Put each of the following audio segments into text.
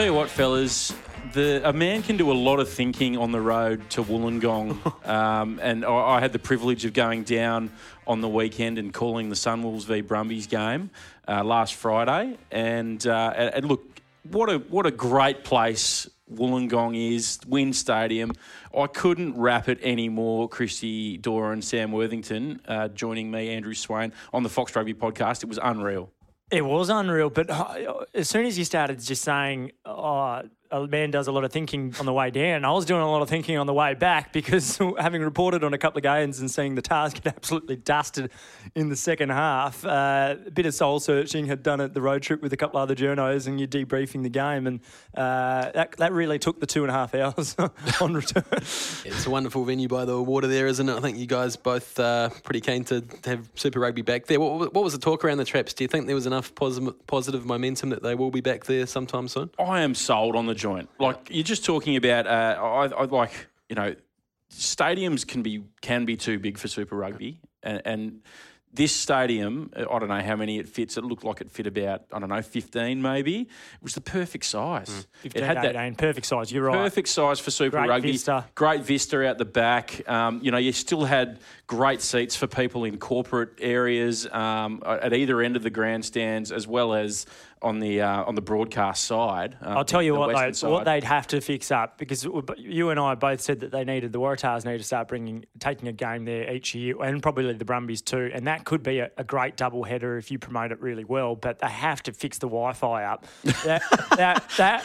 tell you what, fellas, the, a man can do a lot of thinking on the road to Wollongong. um, and I, I, had the privilege of going down on the weekend and calling the Sunwolves v Brumbies game uh, last Friday. And, uh, and look, what a what a great place Wollongong is, WIN Stadium. I couldn't wrap it anymore. Christy Doran and Sam Worthington uh, joining me, Andrew Swain, on the Fox Rugby podcast. It was unreal. It was unreal, but uh, as soon as you started just saying, oh, a man does a lot of thinking on the way down. I was doing a lot of thinking on the way back because having reported on a couple of games and seeing the Tahs get absolutely dusted in the second half, uh, a bit of soul searching had done it the road trip with a couple of other journos and you're debriefing the game. And uh, that, that really took the two and a half hours on return. It's a wonderful venue by the water there, isn't it? I think you guys both uh, pretty keen to have Super Rugby back there. What, what was the talk around the traps? Do you think there was enough positive, positive momentum that they will be back there sometime soon? I am sold on the joint. Like you're just talking about, uh, I, I like you know, stadiums can be can be too big for Super Rugby, and, and this stadium, I don't know how many it fits. It looked like it fit about, I don't know, 15 maybe. It was the perfect size. Mm. 15, it had 18, that perfect size, you're right. Perfect size for Super great Rugby. Vista. Great vista out the back. Um, you know, you still had great seats for people in corporate areas um, at either end of the grandstands as well as on the uh, on the broadcast side. Um, I'll tell you what they what they'd have to fix up because you and I both said that they needed the Waratahs need to start bringing taking a game there each year and probably the Brumbies too, and that could be a, a great double header if you promote it really well. But they have to fix the Wi-Fi up. that, that, that,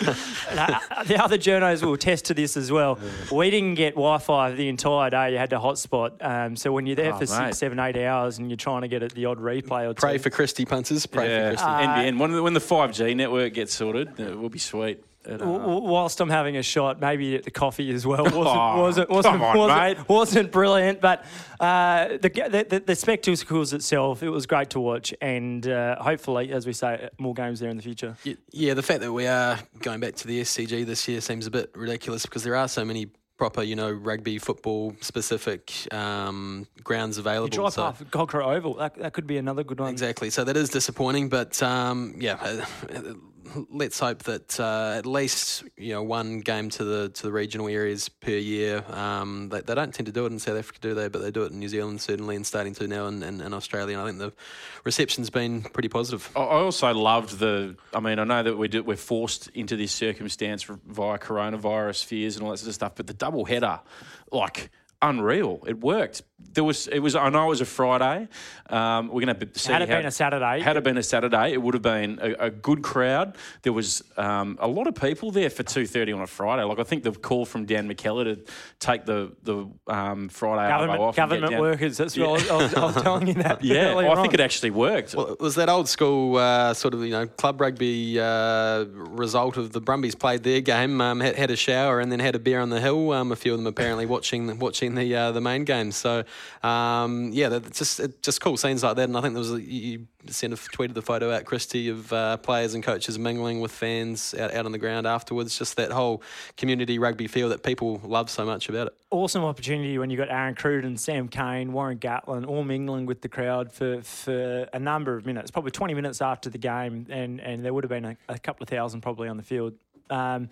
that, the other journos will attest to this as well. We didn't get Wi-Fi the entire day. You had to hotspot. Um, so when you're there oh, for mate. six, seven, eight hours and you're trying to get it the odd replay or pray two, for Christy punters. Pray yeah. for Christy. Uh, NBN when the, when the 5G network gets sorted, it will be sweet. Uh, whilst I'm having a shot, maybe at the coffee as well wasn't oh, wasn't wasn't, on, wasn't, wasn't, brilliant, but uh, the, the, the spectacles itself, it was great to watch, and uh, hopefully, as we say, more games there in the future. Yeah, the fact that we are going back to the SCG this year seems a bit ridiculous because there are so many proper, you know, rugby football specific um, grounds available. You drive so. past Oval. That, that could be another good one. Exactly. So that is disappointing, but um, yeah, let's hope that uh, at least you know one game to the to the regional areas per year. Um, they, they, don't tend to do it in South Africa, do they? But they do it in New Zealand certainly, and starting to now in, in, in Australia. And I think the reception's been pretty positive. I also loved the. I mean, I know that we do, we're forced into this circumstance via coronavirus fears and all that sort of stuff, but the double header, like unreal. It worked. There was it was I know it was a Friday. Um, we're going to see had it how, been a Saturday. Had it been a Saturday, it would have been a, a good crowd. There was um, a lot of people there for two thirty on a Friday. Like I think the call from Dan McKellar to take the the um, Friday government, off. Government workers. That's yeah. what I was, I was, telling you that. yeah, well, I think it actually worked. Well, was that old school uh, sort of you know club rugby uh, result of the Brumbies played their game, um, had, had, a shower and then had a beer on the hill. Um, a few of them apparently watching watching the uh, the main game. So um, yeah, just just cool scenes like that. And I think there was a, you sent a tweeted the photo out, Christy, of uh, players and coaches mingling with fans out, out on the ground afterwards. Just that whole community rugby feel that people love so much about it. Awesome opportunity when you got Aaron Cruden, Sam Cane, Warren Gatland all mingling with the crowd for, for a number of minutes, probably 20 minutes after the game, and, and there would have been a, a couple of thousand probably on the field. Um,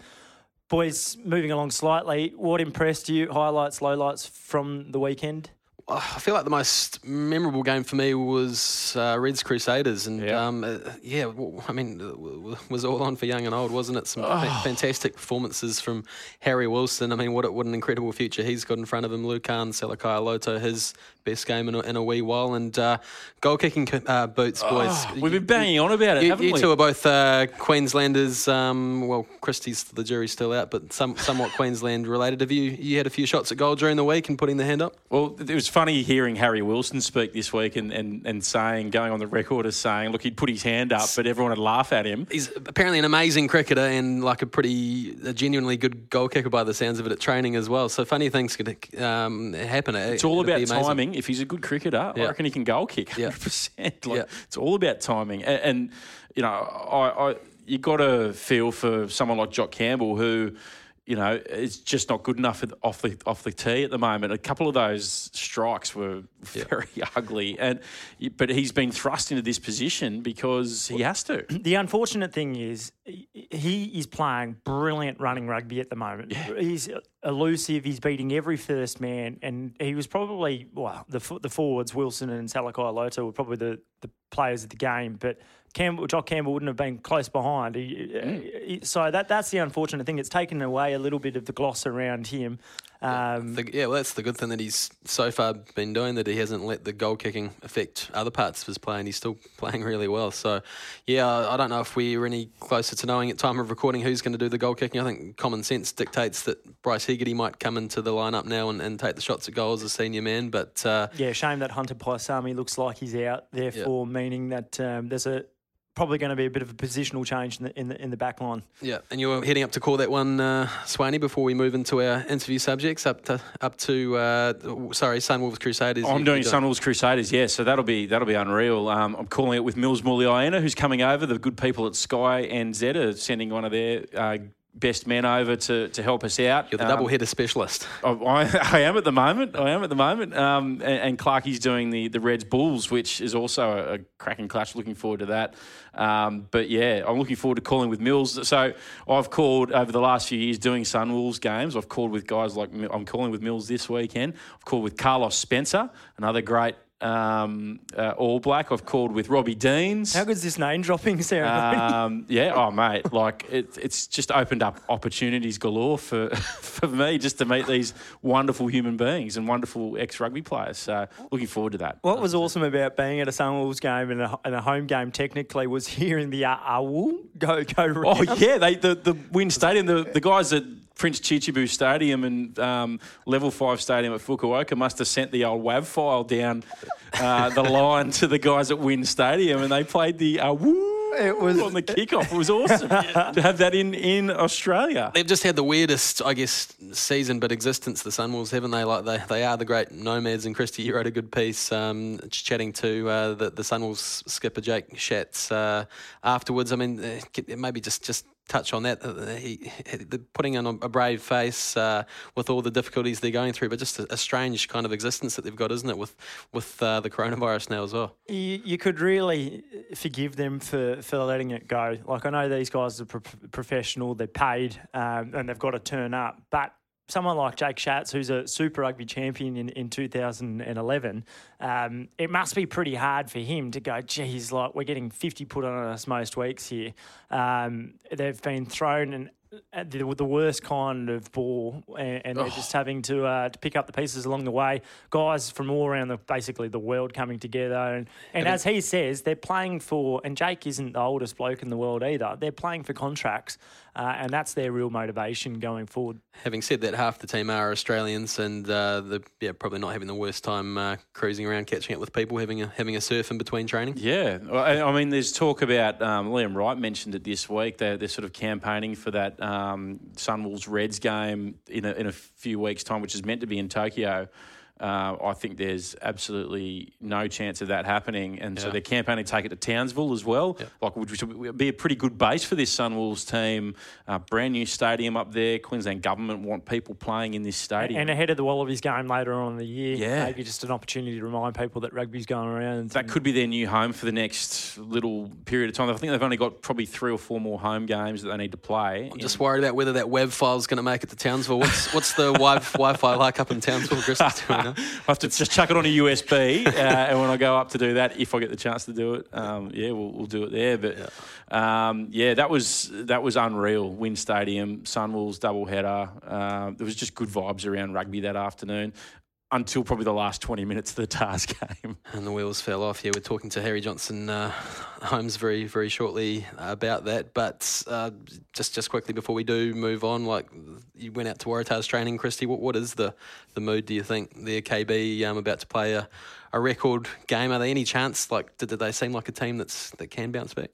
Boys, moving along slightly, what impressed you? Highlights, lowlights from the weekend? I feel like the most memorable game for me was uh, Reds Crusaders, and yeah. Um, uh, yeah, I mean, it was all on for young and old, wasn't it? Some oh. fantastic performances from Harry Wilson. I mean, what what an incredible future he's got in front of him. Lukhan Salakaia-Loto, his best game in a, in a wee while, and uh, goal kicking uh, boots, boys. Oh, we've been banging on about it, you, haven't you we? two are both uh, Queenslanders. Um, well, Christy's the jury's still out, but some, somewhat Queensland related. Have you you had a few shots at goal during the week and putting the hand up? Well, it was funny hearing Harry Wilson speak this week and, and, and saying, going on the record as saying, look, he'd put his hand up, but everyone would laugh at him. He's apparently an amazing cricketer and like a pretty, a genuinely good goal kicker by the sounds of it at training as well. So funny things could um, happen. It's all about timing. If he's a good cricketer, yeah. I reckon he can goal kick 100%. Yeah. Like, yeah. It's all about timing. And, and you know, I, I you got to feel for someone like Jock Campbell who you know, it's just not good enough off the off the tee at the moment. A couple of those strikes were very ugly, and but he's been thrust into this position because he has to. The unfortunate thing is he is playing brilliant running rugby at the moment. Yeah. He's elusive. He's beating every first man, and he was probably well the the forwards Wilson and Salakaia-Loto were probably the the players of the game, but Campbell, Jock Campbell wouldn't have been close behind. He, mm. so that that's the unfortunate thing. It's taken away a little bit of the gloss around him. Um, the, yeah, well, that's the good thing that he's so far been doing that he hasn't let the goal kicking affect other parts of his play, and he's still playing really well. So, yeah, I don't know if we're any closer to knowing at time of recording who's going to do the goal kicking. I think common sense dictates that Bryce Hegarty might come into the lineup now and, and take the shots at goal as a senior man. But uh, yeah, shame that Hunter Paisami looks like he's out. Therefore, yeah. meaning that um, there's a probably going to be a bit of a positional change in the in the, in the back line. Yeah, and you're heading up to call that one, uh, Swaney, before we move into our interview subjects. Up to up to uh, sorry, Sunwolves Crusaders. I'm doing Sunwolves Crusaders. Yeah, so that'll be that'll be unreal. Um, I'm calling it with Mills Muliaina, who's coming over. The good people at Sky NZ are sending one of their. Uh, best men over to, to help us out. You're the double header um, specialist. I, I, am at the moment. I am at the moment. Um, and, and Clarkie's doing the, the Reds Bulls, which is also a, a cracking clash. Looking forward to that. Um, but yeah, I'm looking forward to calling with Mills. So I've called over the last few years doing Sunwolves games. I've called with guys like I'm calling with Mills this weekend. I've called with Carlos Spencer, another great um, uh, All Black. I've called with Robbie Deans. How good's this name dropping ceremony? Um, yeah, oh mate, like it, it's just opened up opportunities galore for for me just to meet these wonderful human beings and wonderful ex rugby players. So looking forward to that. What was awesome about being at a Sunwolves game and a, and a home game technically was hearing the uh, go go. Round. Oh yeah, they the the WIN Stadium. The the guys that Prince Chichibu Stadium and um, Level 5 Stadium at Fukuoka must have sent the old WAV file down uh, the line to the guys at WIN Stadium and they played the uh, woo it was on the kickoff. It was awesome to have that in, in Australia. They've just had the weirdest, I guess, season but existence. The Sunwolves, haven't they? Like they, they are the great nomads. And Christy, you wrote a good piece um, chatting to uh, the the Sunwolves skipper Jake Schatz uh, afterwards. I mean, uh, maybe just just touch on that. He putting on a brave face uh, with all the difficulties they're going through, but just a, a, strange kind of existence that they've got, isn't it? With with uh, the coronavirus now as well. You, you, could really forgive them for, for letting it go. Like I know these guys are pro- professional, they're paid, um, and they've got to turn up, but someone like Jake Schatz, who's a Super Rugby champion in, in 2011, um, it must be pretty hard for him to go, geez, like we're getting 50 put on us most weeks here. Um, they've been thrown and the, the worst kind of ball, and, and they're oh. just having to uh, to pick up the pieces along the way. Guys from all around the basically the world coming together, and, and as he says, they're playing for. And Jake isn't the oldest bloke in the world either. They're playing for contracts, uh, and that's their real motivation going forward. Having said that, half the team are Australians, and uh, the yeah probably not having the worst time uh, cruising around, catching up with people, having a having a surf in between training. Yeah, I mean, there's talk about um, Liam Wright mentioned it this week. They're they're sort of campaigning for that um, Sunwolves Reds game in a, in a few weeks' time, which is meant to be in Tokyo. Uh, I think there's absolutely no chance of that happening, and yeah. so they're campaigning to take it to Townsville as well, yeah. like which would be a pretty good base for this Sunwolves team. Uh, brand new stadium up there. Queensland government want people playing in this stadium, and ahead of the Wallabies game later on in the year. Yeah, maybe just an opportunity to remind people that rugby's going around. That could be their new home for the next little period of time. I think they've only got probably three or four more home games that they need to play. I'm just worried about whether that web file is going to make it to Townsville. What's what's the Wi-Fi like up in Townsville, Chris? I have to just chuck it on a USB, uh, and when I go up to do that, if I get the chance to do it, um, yeah, we'll, we'll, do it there. But yeah. Um, yeah, that was that was unreal. WIN Stadium, Sunwolves double header. Uh, there was just good vibes around rugby that afternoon until probably the last 20 minutes of the Tahs game. And the wheels fell off. Yeah, we're talking to Harry Johnson uh, Holmes very, very shortly about that. But uh, just just quickly before we do move on, like you went out to Waratahs training, Christy. What what is the, the mood, do you think? The KB um, about to play a, a record game. Are there any chance, like, did, did they seem like a team that's that can bounce back?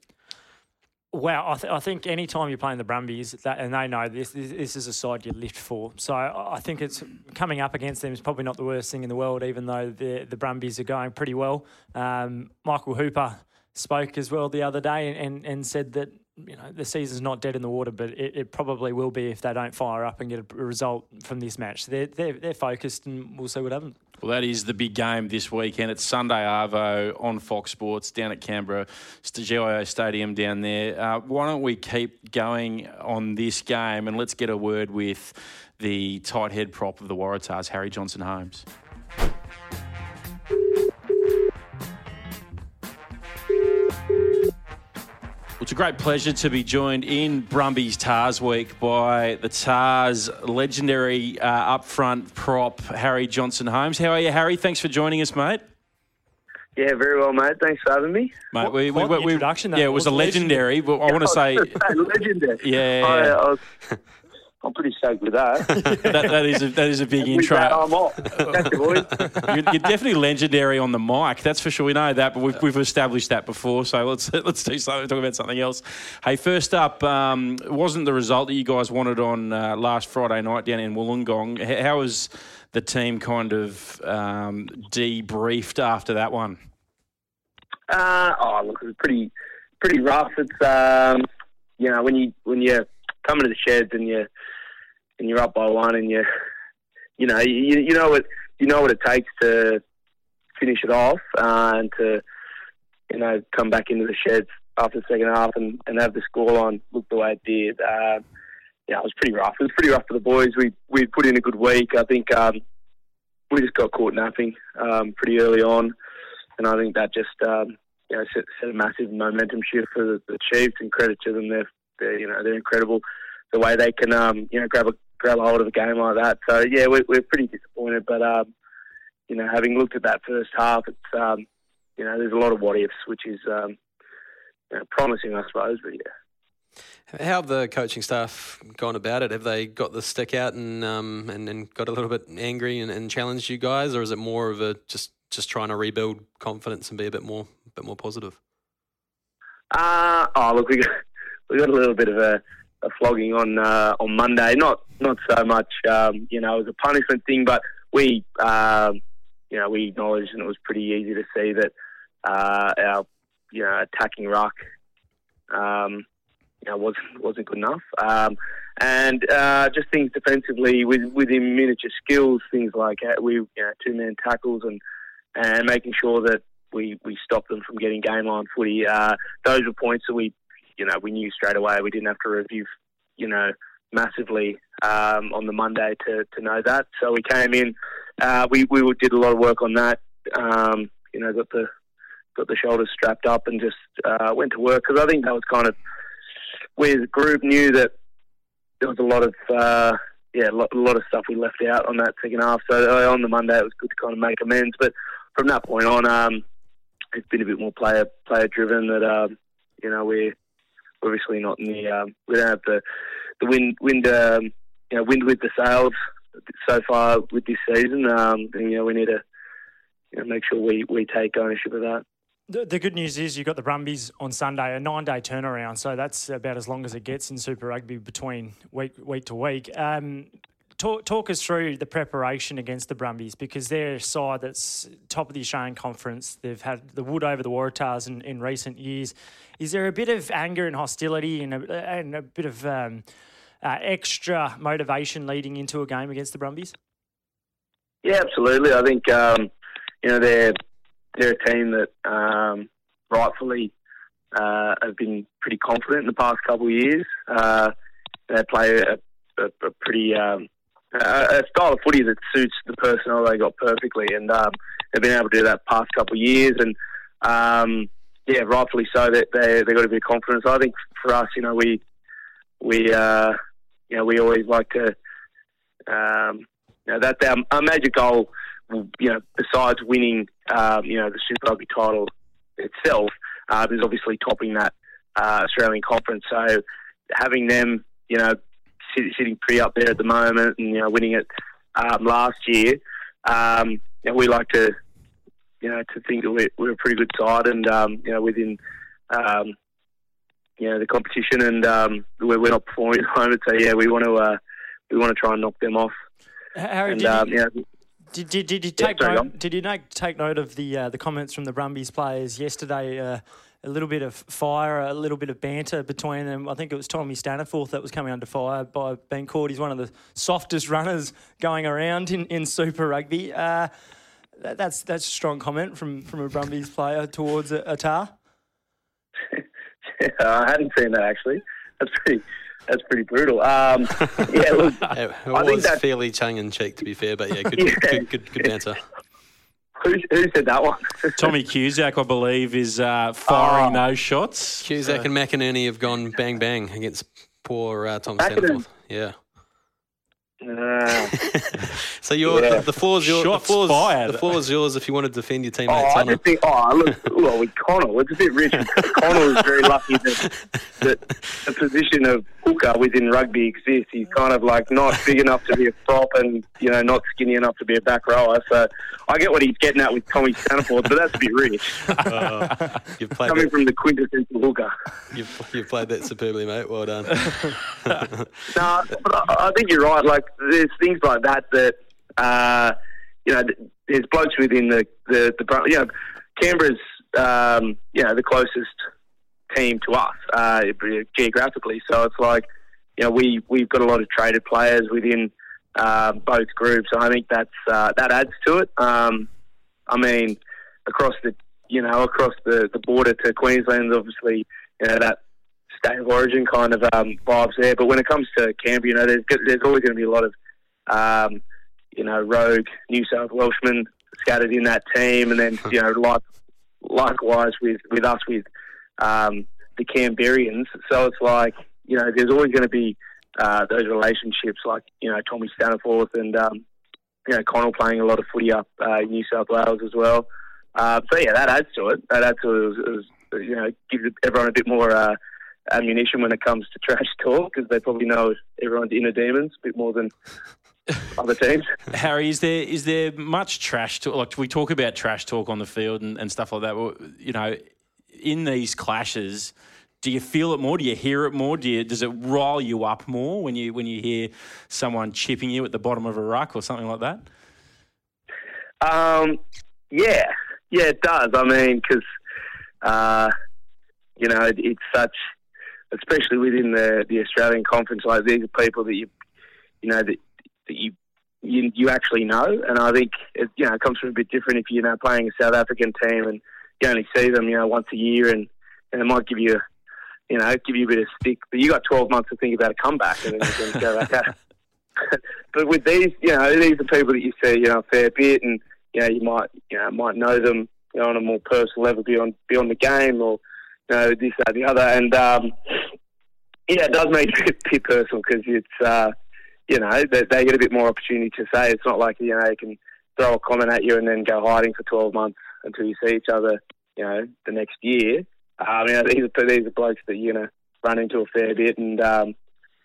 Well, I, th- I think any time you're playing the Brumbies, that, and they know this, this, this is a side you lift for. So I think it's coming up against them is probably not the worst thing in the world, even though the the Brumbies are going pretty well. Um, Michael Hooper spoke as well the other day and, and, and said that you know the season's not dead in the water, but it, it, probably will be if they don't fire up and get a result from this match. They're they're, they're focused, and we'll see what happens. Well, that is the big game this weekend. It's Sunday Arvo on Fox Sports down at Canberra, GIO Stadium down there. Uh, why don't we keep going on this game and let's get a word with the tight head prop of the Waratahs, Harry Johnson Holmes. It's a great pleasure to be joined in Brumbies Tahs Week by the Tahs legendary uh, upfront prop, Harry Johnson Holmes. How are you, Harry? Thanks for joining us, mate. Yeah, very well, mate. Thanks for having me. Mate, what, we, we, we, introduction. Yeah, it was, was a legendary, legendary, but I want to say legendary. Yeah, I, I was, I'm pretty stoked with that. that, that is a, that is a big intro. That, I'm off. boys. You're, you're, definitely legendary on the mic. That's for sure. We know that, but we've, we've established that before. So let's let's do something. Talk about something else. Hey, first up, um, wasn't the result that you guys wanted on uh, last Friday night down in Wollongong? How was the team kind of um, debriefed after that one? Uh, oh, look, it was pretty pretty rough. It's um, you know when you when you come to the sheds and you and you're up by one and you you know you, you know what you know what it takes to finish it off uh, and to you know come back into the sheds after the second half and, and have the scoreline look the way it did. Uh, yeah, it was pretty rough. It was pretty rough for the boys. We we put in a good week. I think um, we just got caught napping um, pretty early on, and I think that just um, you know set, set, a massive momentum shift for the, the Chiefs. And credit to them, they're they're you know they're incredible the way they can um, you know grab a grab a hold of a game like that. So yeah, we're we're pretty disappointed, but um, you know having looked at that first half, it's um, you know there's a lot of what ifs, which is um, you know, promising, I suppose. But yeah. How have the coaching staff gone about it? Have they got the stick out and um, and, and got a little bit angry and, and challenged you guys, or is it more of a just just trying to rebuild confidence and be a bit more a bit more positive? Uh, oh look, we got, we got a little bit of a a flogging on uh, on Monday. Not not so much, um, you know, as a punishment thing, but we, um, you know, we acknowledged and it was pretty easy to see that uh, our, you know, attacking ruck, um, you know, wasn't wasn't good enough. Um, and uh, just things defensively with within miniature skills, things like we, you know, two man tackles and and making sure that we, we stop them from getting game line footy. Uh, those were points that we you know, we knew straight away. We didn't have to review, you know, massively um, on the Monday to, to know that. So we came in, uh, we we did a lot of work on that. Um, you know, got the got the shoulders strapped up and just uh, went to work because I think that was kind of we as a group knew that there was a lot of uh, yeah a lot, of stuff we left out on that second half. So uh, on the Monday it was good to kind of make amends. But from that point on, um, it's been a bit more player player driven. That um, you know we obviously not in the um, we don't have the the wind wind um, you know wind with the sails so far with this season. Um, and, you know we need to you know, make sure we, we take ownership of that. The, good news is you've got the Brumbies on Sunday, a nine day turnaround, so that's about as long as it gets in Super Rugby between week week to week. Um, talk, talk us through the preparation against the Brumbies because they're a side that's top of the Australian Conference. They've had the wood over the Waratahs in, in recent years. Is there a bit of anger and hostility and a, and a bit of um, uh, extra motivation leading into a game against the Brumbies? Yeah, absolutely. I think um, you know they're they're a team that um, rightfully uh, have been pretty confident in the past couple of years. Uh, they play a, a, a pretty um, a style of footy that suits the personnel they got perfectly, and um, they've been able to do that past couple of years. And um, yeah, rightfully so. That they they got a bit of confidence. I think for us, you know, we we uh, you know we always like to um, you know that's our, our major goal. You know, besides winning, um, you know, the Super Rugby title itself, uh, is obviously topping that uh, Australian conference. So having them, you know, sitting pretty up there at the moment, and you know, winning it um, last year, um, know, we like to you know, to think that we're, we're a pretty good side and, um, you know, within, um, you know, the competition and um, we're, we're not performing at the moment. So, yeah, we want to uh, we want to try and knock them off. Harry, and, did, um, you, yeah, did, did, did you take yeah, note, did you take note of the uh, the comments from the Brumbies players yesterday? Uh, a little bit of fire, a little bit of banter between them. I think it was Tommy Staniforth that was coming under fire by being caught. He's one of the softest runners going around in, in Super Rugby. Uh, that, that's that's a strong comment from, from a Brumbies player towards a Atar. I hadn't seen that actually. That's pretty. That's pretty brutal. Um, yeah, look, it, it was fairly tongue in cheek, to be fair, but yeah, good, yeah. good, good, good banter. Who, who said that one? Tommy Cusack, I believe, is uh, firing oh. those shots. Cusack so. and McInerney have gone bang bang against poor uh, Tom Staniforth. Yeah. Uh, so you're, yeah. the, the floor is yours. The floor the floor is yours if you want to defend your teammates. Oh, I just think, oh, look, well, with Connal, it's a bit rich. Connal is very lucky that, that the position of hooker within rugby exists. He's kind of like not big enough to be a prop and, you know, not skinny enough to be a back rower. So I get what he's getting at with Tommy Staniforth, but that's a bit rich. You've played Coming that. from the quintessential hooker. You've, you've played that superbly, mate. Well done. no, but I, I think you're right. Like, there's things like that that, uh, you know, there's blokes within the, the, the you know, Canberra's, um, you know, the closest team to us uh, geographically. So it's like, you know, we, we've got a lot of traded players within uh, both groups. I think that's, uh, that adds to it. Um, I mean, across the, you know, across the, the border to Queensland, obviously, you know, that state of origin kind of um, vibes there. But when it comes to Canberra, you know, there's, there's always going to be a lot of, um, you know, rogue New South Welshmen scattered in that team, and then you know, like likewise with with us with um, the Canberrians. So it's like you know, there's always going to be uh, those relationships, like you know, Tommy Staniforth and um, you know Connal playing a lot of footy up uh, New South Wales as well. Uh, so yeah, that adds to it. That adds to it. it was, you know, gives everyone a bit more uh, ammunition when it comes to trash talk because they probably know everyone's inner demons a bit more than other teams. Harry, is there is there much trash talk? Like we talk about trash talk on the field and, and stuff like that. Well, you know, in these clashes, do you feel it more? Do you hear it more? Do you, does it rile you up more when you when you hear someone chipping you at the bottom of a ruck or something like that? Um, yeah, yeah, it does. I mean, because uh, you know, it, it's such especially within the, the Australian conference, like these are people that you, you know, that, that you, you, you actually know. And I think, it, you know, it comes from a bit different if you're, now playing a South African team and you only see them, you know, once a year and, and it might give you, you know, give you a bit of stick. But you got 12 months to think about a comeback and then you can go back out. but with these, you know, these are people that you see, you know, a fair bit and, you know, you might, you know, might know them, you know, on a more personal level beyond, beyond the game or, you know, this, that, the other. And, um, yeah, it does make it a bit personal because it's, uh, you know, they, they, get a bit more opportunity to say. It's not like, you know, they can throw a comment at you and then go hiding for 12 months until you see each other, you know, the next year. Um, you know, these are, these are blokes that you're going to run into a fair bit. And, um,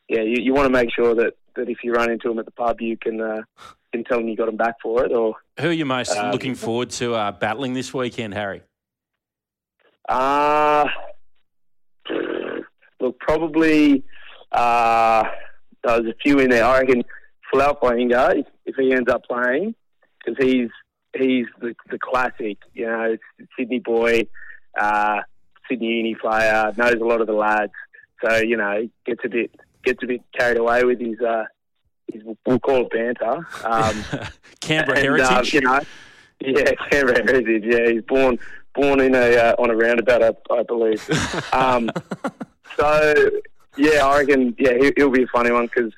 yeah, you, you want to make sure that, that if you run into them at the pub, you can, uh, can tell them you got them back for it. Or Who are you most um, looking forward to uh, battling this weekend, Harry? Uh, look, probably uh, there's a few in there. I reckon if, if he ends up playing, because he's he's the, the classic, you know, Sydney boy, uh, Sydney Uni player, knows a lot of the lads. So you know, gets a bit gets a bit carried away with his uh, his we'll call it banter. Um, Canberra and, uh, heritage, you know. Yeah, Canberra heritage. Yeah, he's born born in a uh, on a roundabout, I, I believe. Um, so yeah, I reckon yeah he, will be a funny one because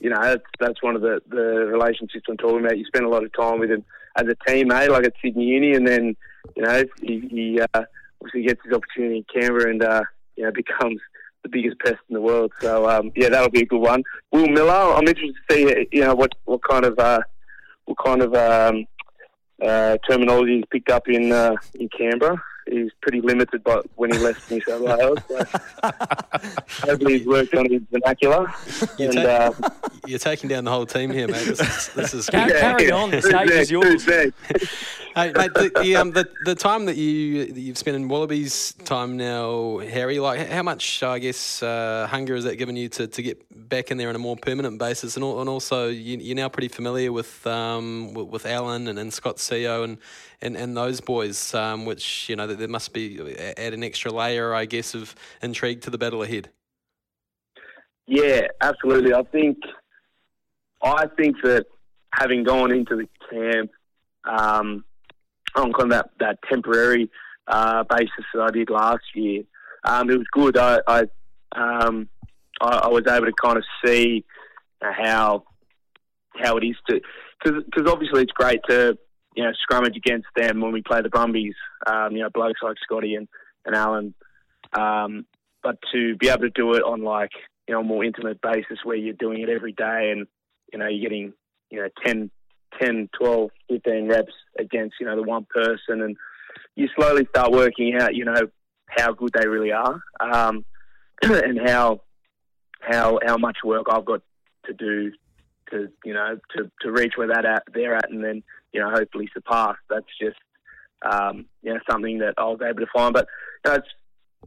you know that's that's one of the the relationships I'm talking about. You spend a lot of time with him as a teammate, like at Sydney Uni, and then you know he, he uh, obviously gets his opportunity in Canberra and uh, you know becomes the biggest pest in the world. So um, yeah, that'll be a good one. Will Miller, I'm interested to see you know what what kind of uh, what kind of um, uh, terminology he's picked up in uh, in Canberra. He's pretty limited by when he left New South Wales. So hopefully, he's worked on his vernacular. You're, and, ta- uh, you're taking down the whole team here, mate. This is, this is carry, yeah, on. The stage is yours. hey, mate, the, the, um, the, the time that you that you've spent in Wallabies time now, Harry, like how much I guess uh, hunger has that given you to, to get back in there on a more permanent basis, and, and also you, are now pretty familiar with um, with, with Allan and, and Scott Sio and, and and those boys, um, which you know there must be add an extra layer, I guess, of intrigue to the battle ahead. Yeah, absolutely. I think I think that having gone into the camp um, on kind of that, that temporary uh, basis that I did last year, um, it was good. I I, um, I, I was able to kind of see how how it is to because obviously it's great to you know scrummage against them when we play the Brumbies. Um, you know blokes like Scotty and and Allan, um, but to be able to do it on like you know, a more intimate basis where you're doing it every day and, you know, you're getting, you know, 10, 10, 12, 15 reps against, you know, the one person and you slowly start working out, you know, how good they really are um, and how, how, how much work I've got to do to, you know, to, to reach where that at, they're at and then, you know, hopefully surpass. That's just, um, you know, something that I was able to find. But know, it's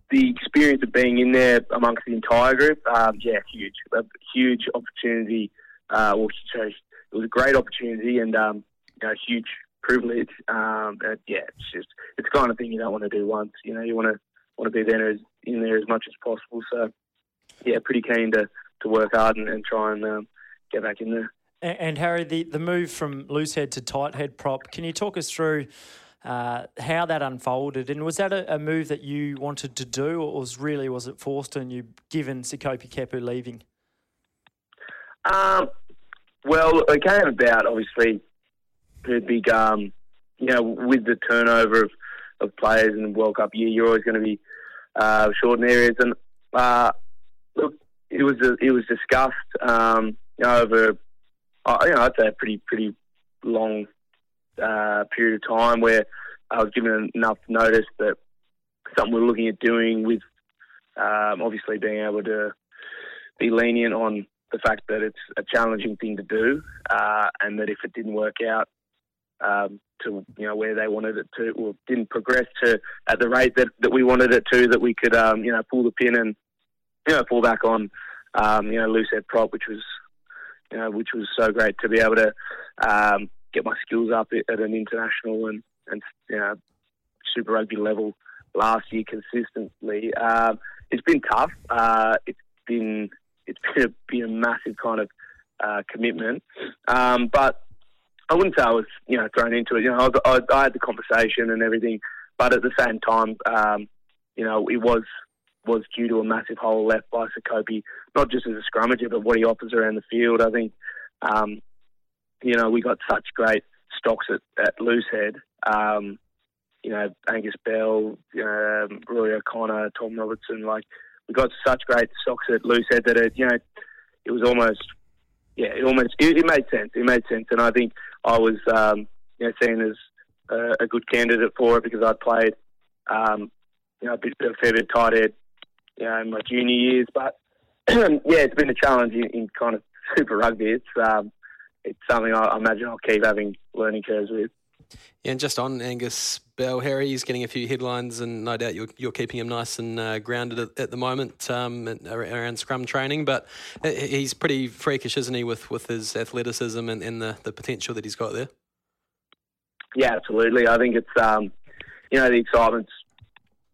the experience of being in there amongst the entire group, um, yeah, huge, a huge opportunity. Uh, well, it was a great opportunity and um, you know, huge privilege. Um, yeah, it's just it's the kind of thing you don't want to do once. You know, you want to want to be there as, in there as much as possible. So yeah, pretty keen to, to work hard and, and try and um, get back in there. And, and Harry, the, the move from loose head to tight head prop, can you talk us through? uh, how that unfolded, and was that a, a, move that you wanted to do, or was really was it forced on you given Sekope Kepu leaving? Um, well, it came about obviously pretty big. Um, you know, with the turnover of, of players in the World Cup year, you're always going to be uh, short in areas, and uh, look, it was it was discussed um, over uh, you know I'd say a pretty pretty long uh, period of time where I was given enough notice that something we're looking at doing with um, obviously being able to be lenient on the fact that it's a challenging thing to do uh, and that if it didn't work out um, to you know where they wanted it to or didn't progress to at the rate that, that we wanted it to that we could um, you know pull the pin and you know fall back on um, you know loose head prop which was you know which was so great to be able to um, get my skills up at an international and, and you know, Super Rugby level last year consistently. Um, it's been tough. Uh, it's been it's been a, been a massive kind of uh, commitment, um, but I wouldn't say I was you know thrown into it. You know, I, was, I, I had the conversation and everything, but at the same time, um, you know, it was was due to a massive hole left by Sekope, not just as a scrummager, but what he offers around the field. I think um, you know, we got such great stocks at, at Loosehead. Um, you know, Angus Bell, you know, um, Rory O'Connor, Tom Robertson. Like, we got such great stocks at Loosehead that it, you know, it was almost, yeah, it almost, it, it made sense. It made sense, and I think I was, um, you know, seen as a, a good candidate for it because I'd played, um, you know, a bit of a fair bit tight head, you know, in my junior years. But yeah, it's been a challenge in, in kind of Super Rugby. It's um, it's something I, imagine I'll keep having learning curves with. Yeah, and just on Angus Bell, Harry, he's getting a few headlines, and no doubt you're, you're keeping him nice and uh, grounded at, at, the moment um, around scrum training. But he's pretty freakish, isn't he, with, with his athleticism and, and the, the potential that he's got there? Yeah, absolutely. I think it's um, you know the excitement's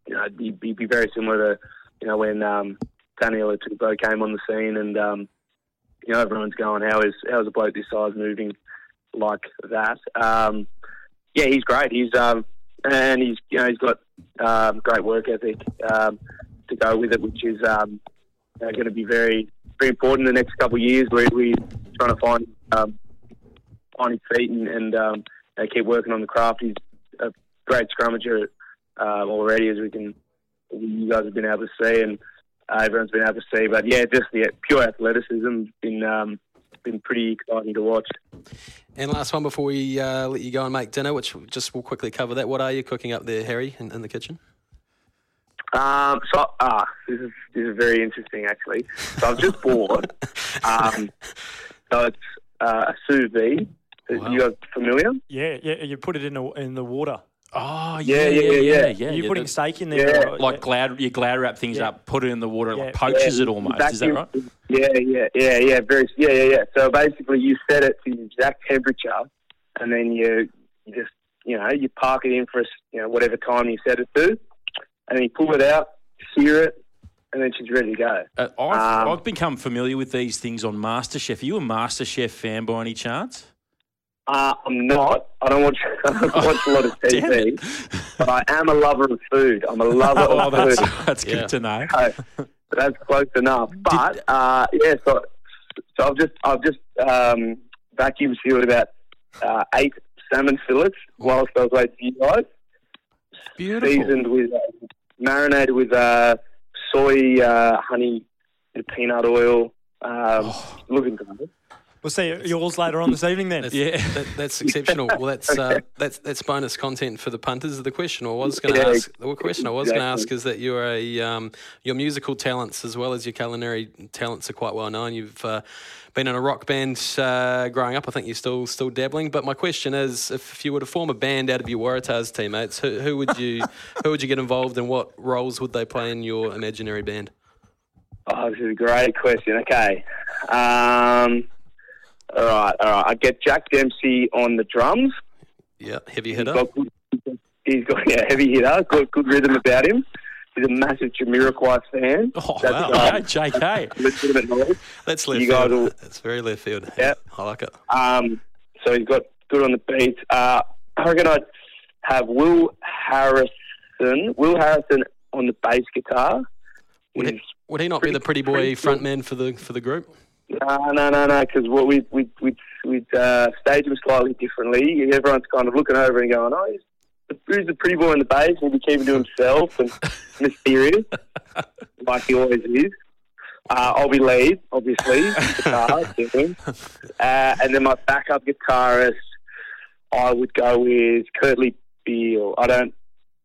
you know be, be, be very similar to you know when um, Taniela came on the scene and um, you know, everyone's going, how is how is a bloke this size moving like that? Um, yeah, he's great. He's um, and he's you know he's got um, great work ethic um, to go with it, which is um, going to be very very important in the next couple of years. We're, we're trying to find um, on his feet and, and um, keep working on the craft. He's a great scrummager uh, already, as we can you guys have been able to see, and uh, everyone's been able to see. But yeah, just the pure athleticism been um, been pretty exciting to watch. And last one before we uh, let you go and make dinner, which just we'll quickly cover that. What are you cooking up there, Harry, in, in the kitchen? Um, so ah, this is this is very interesting actually. So I've just bought. um, so it's uh, a sous vide. Wow. You guys familiar? Yeah, yeah. You put it in the in the water. Oh Yeah, yeah, yeah, yeah, yeah, yeah. yeah. You're yeah, putting the- steak in there. Yeah. like glad you glad wrap things Yeah. up, put it in the water, Yeah. like poaches it almost. Is that right? Yeah, yeah, yeah, yeah. Very, yeah, yeah, yeah. So basically, you set it to the exact temperature, and then you, you just, you know, you park it in for, you know, whatever time you set it to, and then you pull it out, sear it, and then she's ready to go. Uh, I've, Um, I've become familiar with these things on MasterChef. Are you a MasterChef fan by any chance? Uh, I'm not. I don't watch. I don't watch a lot of TV, but I am a lover of food. I'm a lover Oh, of that's food. that's Yeah. good to know. So that's close enough. But uh, yeah, so so I've just I've just um, vacuum sealed about uh, eight salmon fillets whilst I was waiting for you guys. Beautiful. Seasoned with uh, marinated with uh, soy, uh, honey, and peanut oil. Um, Oh. Looking good. We'll see yours later on this evening then. That's, Yeah. that, that's exceptional. Well, that's uh, that's that's bonus content for the punters. The question I was going to Yeah, ask, the question I was going to ask is that you're a um, your musical talents as well as your culinary talents are quite well known. You've uh, been in a rock band uh, growing up. I think you're still still dabbling. But my question is, if you were to form a band out of your Waratahs teammates, who, who would you who would you get involved in? What roles would they play in your imaginary band? Oh, this is a great question. Okay. Um, all right, all right. I get Jack Dempsey on the drums. Yeah, heavy He's hitter. got good, he's got yeah, heavy hitter, got good rhythm about him. He's a massive Jamiroquai fan. Oh, That's, wow. um, Okay, JK. legitimate knowledge. That's left You field. That's very left field. Yeah. I like it. Um, so he's got good on the beat. Uh, I reckon I'd have Will Harrison. Will Harrison on the bass guitar. Would he, would he not be the pretty boy frontman for the for the group? No, no, no, no. Because what we we we we uh, stage him slightly differently. Everyone's kind of looking over and going, "Oh, he's the, who's the pretty boy in the bass?" And he'll be keeping to himself and mysterious, like he always is. Uh, I'll be lead, obviously, guitar, uh, and then my backup guitarist, I would go with Kurtley Beale. I don't,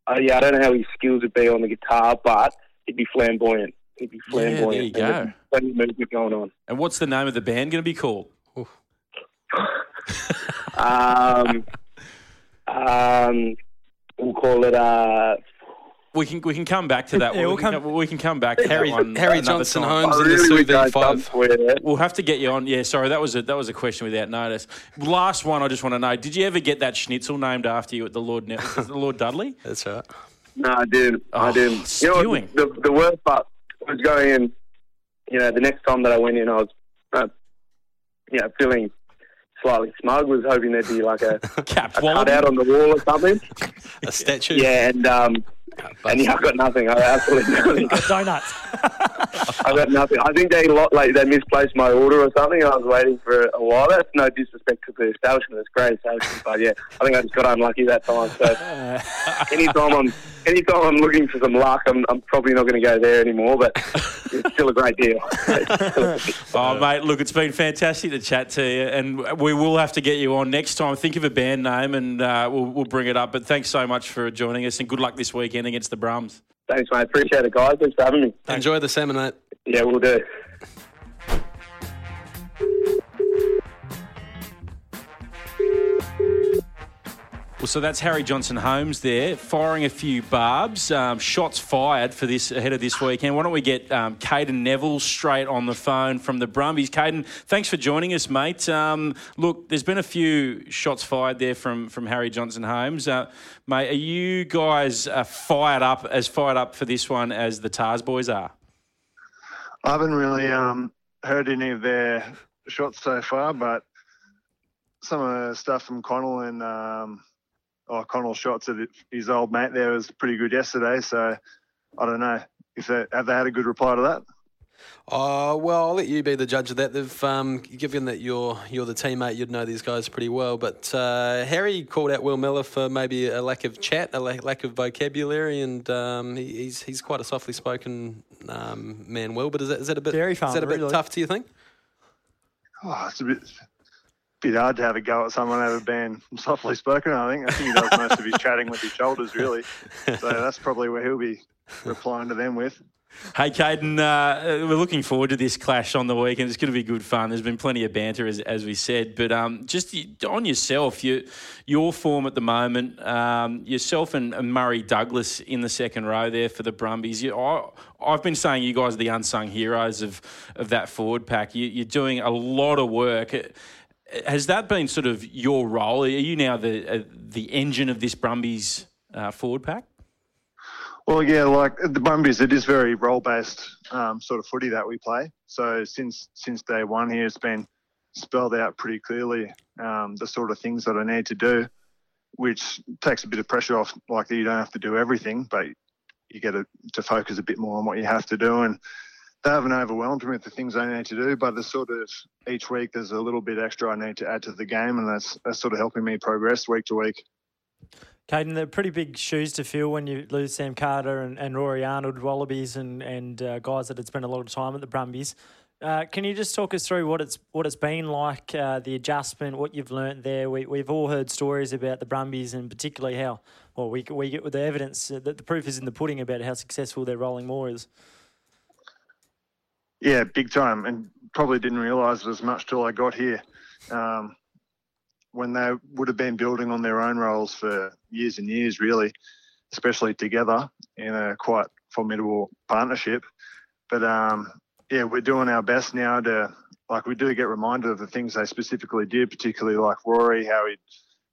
uh, yeah, I don't know how his skills would be on the guitar, but he'd be flamboyant. He'd be Yeah, there you And go. Plenty of movement going on. And what's the name of the band going to be called? Um, um, we'll call it. Uh, We can we can come back to that. Yeah, one. we'll we, can, come- we can come back to Harry- one. Harry Johnson time. Holmes. I in the really Sous five. We'll have to get you on. Yeah, sorry, that was a that was a question without notice. Last one, I just want to know: Did you ever get that schnitzel named after you at the Lord the Lord Dudley? That's right. No, I didn't. Oh, I didn't. You know, what, the, the worst part was going in. You know, the next time that I went in, I was, uh, you know, feeling slightly smug. Was hoping there'd be like a, Cap a cutout on the wall or something. A statue. Yeah, and um, and yeah, I got nothing. I absolutely nothing. Donuts. I got nothing. I think they lo- like they misplaced my order or something. I was waiting for a while. That's no disrespect to the establishment. It's great establishment, but yeah, I think I just got unlucky that time. So anytime I'm anytime I'm looking for some luck, I'm, I'm probably not going to go there anymore. But it's still a great deal. A- Oh, mate, look, it's been fantastic to chat to you, and we will have to get you on next time. Think of a band name, and uh, we'll, we'll bring it up. But thanks so much for joining us, and good luck this weekend against the Brums. Thanks, mate. Appreciate it, guys. Thanks for having me. Enjoy the mate. Yeah, we'll do. Well, so that's Harry Johnson Holmes there, firing a few barbs. Um, shots fired for this ahead of this weekend. Why don't we get um, Cadeyrn Neville straight on the phone from the Brumbies? Cadeyrn, thanks for joining us, mate. Um, look, there's been a few shots fired there from from Harry Johnson Holmes, uh, mate. Are you guys uh, fired up as fired up for this one as the Tahs boys are? I haven't really um, heard any of their shots so far, but some of the stuff from Connal and um, oh, Connal's shots at his old mate there was pretty good yesterday. So I don't know if they have they had a good reply to that. Oh well, I'll let you be the judge of that. They've um, given that you're you're the teammate, you'd know these guys pretty well. But uh, Harry called out Will Miller for maybe a lack of chat, a la- lack of vocabulary, and um, he, he's he's quite a softly spoken um, man. Will, but is that is that a bit Dairy is that a bit really. tough? Do you think? Oh, it's a bit bit hard to have a go at someone over being softly spoken. I think I think he does most of his chatting with his shoulders, really. So that's probably where he'll be replying to them with. Hey, Cadeyrn, uh, we're looking forward to this clash on the weekend. It's going to be good fun. There's been plenty of banter, as, as we said. But um, just on yourself, you, your form at the moment, um, yourself and, and, Murray Douglas in the second row there for the Brumbies. You, I, have been saying you guys are the unsung heroes of, of that forward pack. You, are doing a lot of work. Has that been sort of your role? Are you now the, uh, the engine of this Brumbies uh, forward pack? Well, yeah, like the Brumbies, it is very role-based um, sort of footy that we play. So since since day one here, it's been spelled out pretty clearly um, the sort of things that I need to do, which takes a bit of pressure off. Like you don't have to do everything, but you get to, to focus a bit more on what you have to do. And they haven't overwhelmed me with the things I need to do, but there's sort of each week there's a little bit extra I need to add to the game, and that's that's sort of helping me progress week to week. Cadeyrn, they're pretty big shoes to fill when you lose Sam Carter and, and Rory Arnold, Wallabies, and and uh, guys that had spent a lot of time at the Brumbies. Uh, can you just talk us through what it's what it's been like, uh, the adjustment, what you've learnt there? We, we've all heard stories about the Brumbies and particularly how, well, we, we get with the evidence that the proof is in the pudding about how successful their rolling maul is. Yeah, big time, and probably didn't realise it as much till I got here. Um, when they would have been building on their own roles for years and years, really, especially together in a quite formidable partnership. But um, yeah, we're doing our best now to, like, we do get reminded of the things they specifically did, particularly like Rory, how he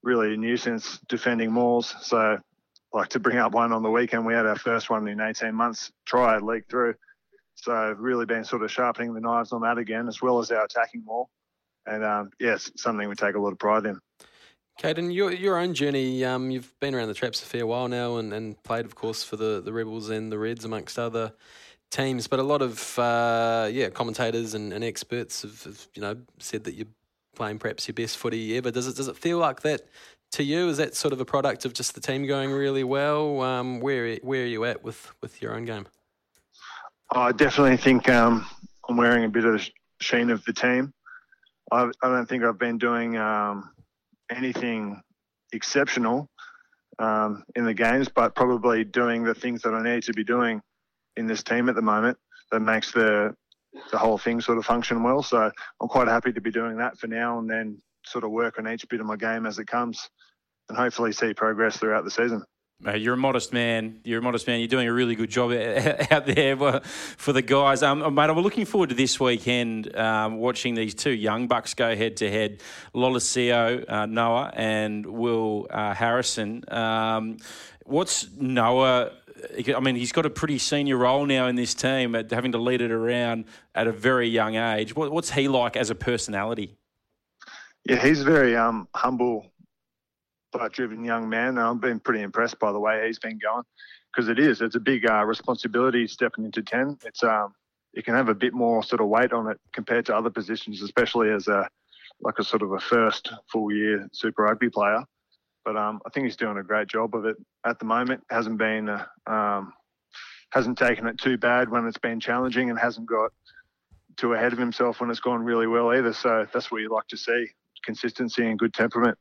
really a nuisance defending mauls. So, like, to bring up one on the weekend, we had our first one in 18 months, try leak through. So, really been sort of sharpening the knives on that again, as well as our attacking maul. and um, yes, something we take a lot of pride in. Cadeyrn, your your own journey, um, you've been around the traps a fair while now, and, and played, of course, for the, the Rebels and the Reds, amongst other teams. But a lot of uh, yeah commentators and, and experts have, have, you know said that you're playing perhaps your best footy ever. Does it does it feel like that to you? Is that sort of a product of just the team going really well? Um, where where are you at with, with your own game? I definitely think um, I'm wearing a bit of sheen of the team. I, I don't think I've been doing um, anything exceptional um, in the games, but probably doing the things that I need to be doing in this team at the moment that makes the the whole thing sort of function well. So I'm quite happy to be doing that for now, and then sort of work on each bit of my game as it comes, and hopefully see progress throughout the season. Mate, you're a modest man. You're a modest man. You're doing a really good job out there for the guys. Um, mate, I'm looking forward to this weekend um, watching these two young bucks go head to head. Lolesio uh, Noah and Will uh, Harrison. Um, what's Noah? I mean, he's got a pretty senior role now in this team, at having to lead it around at a very young age. What, what's he like as a personality? Yeah, he's very um, humble but driven young man. And I've been pretty impressed by the way he's been going because it is. It's a big uh, responsibility stepping into 10. It's um, You can have a bit more sort of weight on it compared to other positions, especially as a like a sort of a first full year Super Rugby player. But um, I think he's doing a great job of it at the moment. Hasn't been uh, um, hasn't taken it too bad when it's been challenging, and hasn't got too ahead of himself when it's gone really well either. So that's what you like to see: consistency and good temperament.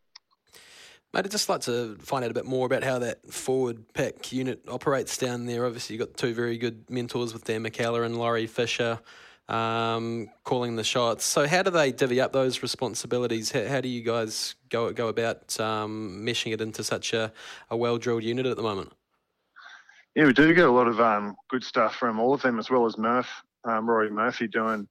Mate, I'd just like to find out a bit more about how that forward pack unit operates down there. Obviously, you've got two very good mentors with Dan McKellar and Laurie Fisher um, calling the shots. So, how do they divvy up those responsibilities? How, how do you guys go go about um, meshing it into such a, a well drilled unit at the moment? Yeah, we do get a lot of um, good stuff from all of them, as well as Murph, um, Rory Murphy doing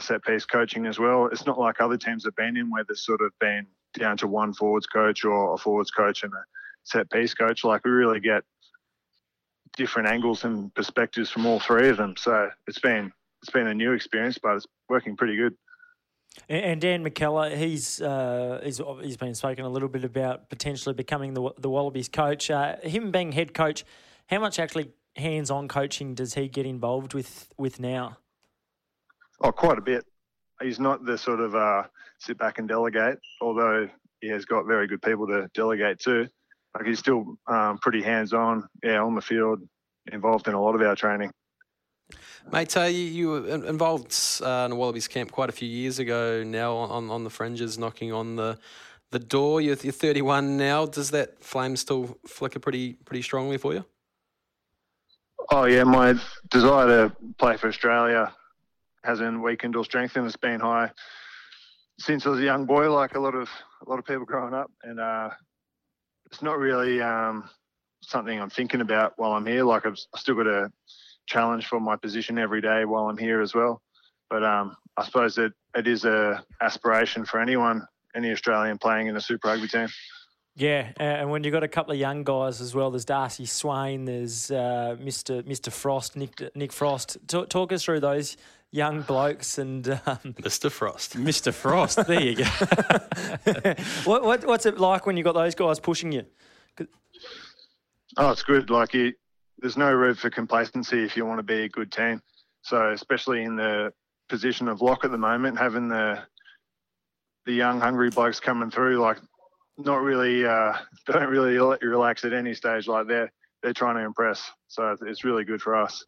set piece coaching as well. It's not like other teams have been in where there's sort of been down to one forwards coach or a forwards coach and a set piece coach. Like we really get different angles and perspectives from all three of them. So it's been it's been a new experience, but it's working pretty good. And Dan McKellar, he's, uh, he's he's been spoken a little bit about potentially becoming the the Wallabies coach. Uh, him being head coach, how much actually hands-on coaching does he get involved with with now? Oh, quite a bit. He's not the sort of uh, sit back and delegate, although he has got very good people to delegate to. Like he's still um, pretty hands-on, yeah, on the field, involved in a lot of our training. Mate, uh, you, you, were involved uh, in a Wallabies camp quite a few years ago now on, on the fringes, knocking on the the door. You're, you're 31 now. Does that flame still flicker pretty pretty strongly for you? Oh yeah, my desire to play for Australia hasn't weakened or strengthened. It's been high since I was a young boy, like a lot of a lot of people growing up, and uh, it's not really um, something I'm thinking about while I'm here. Like I've, I've, still got a challenge for my position every day while I'm here as well. But um, I suppose that it is a aspiration for anyone, any Australian playing in a Super Rugby team. Yeah, and when you've got a couple of young guys as well, there's Darcy Swain, there's uh, Mr. Mr. Frost, Nick Nick Frost. Talk, talk us through those young blokes and um, Mr. Frost. Mr. Frost, there you go. what, what, what's it like when you got those guys pushing you? Oh, it's good. Like it, there's no room for complacency if you want to be a good team. So especially in the position of lock at the moment, having the the young hungry blokes coming through, like not really, uh, don't really let you relax at any stage. Like they're they're trying to impress. So it's really good for us.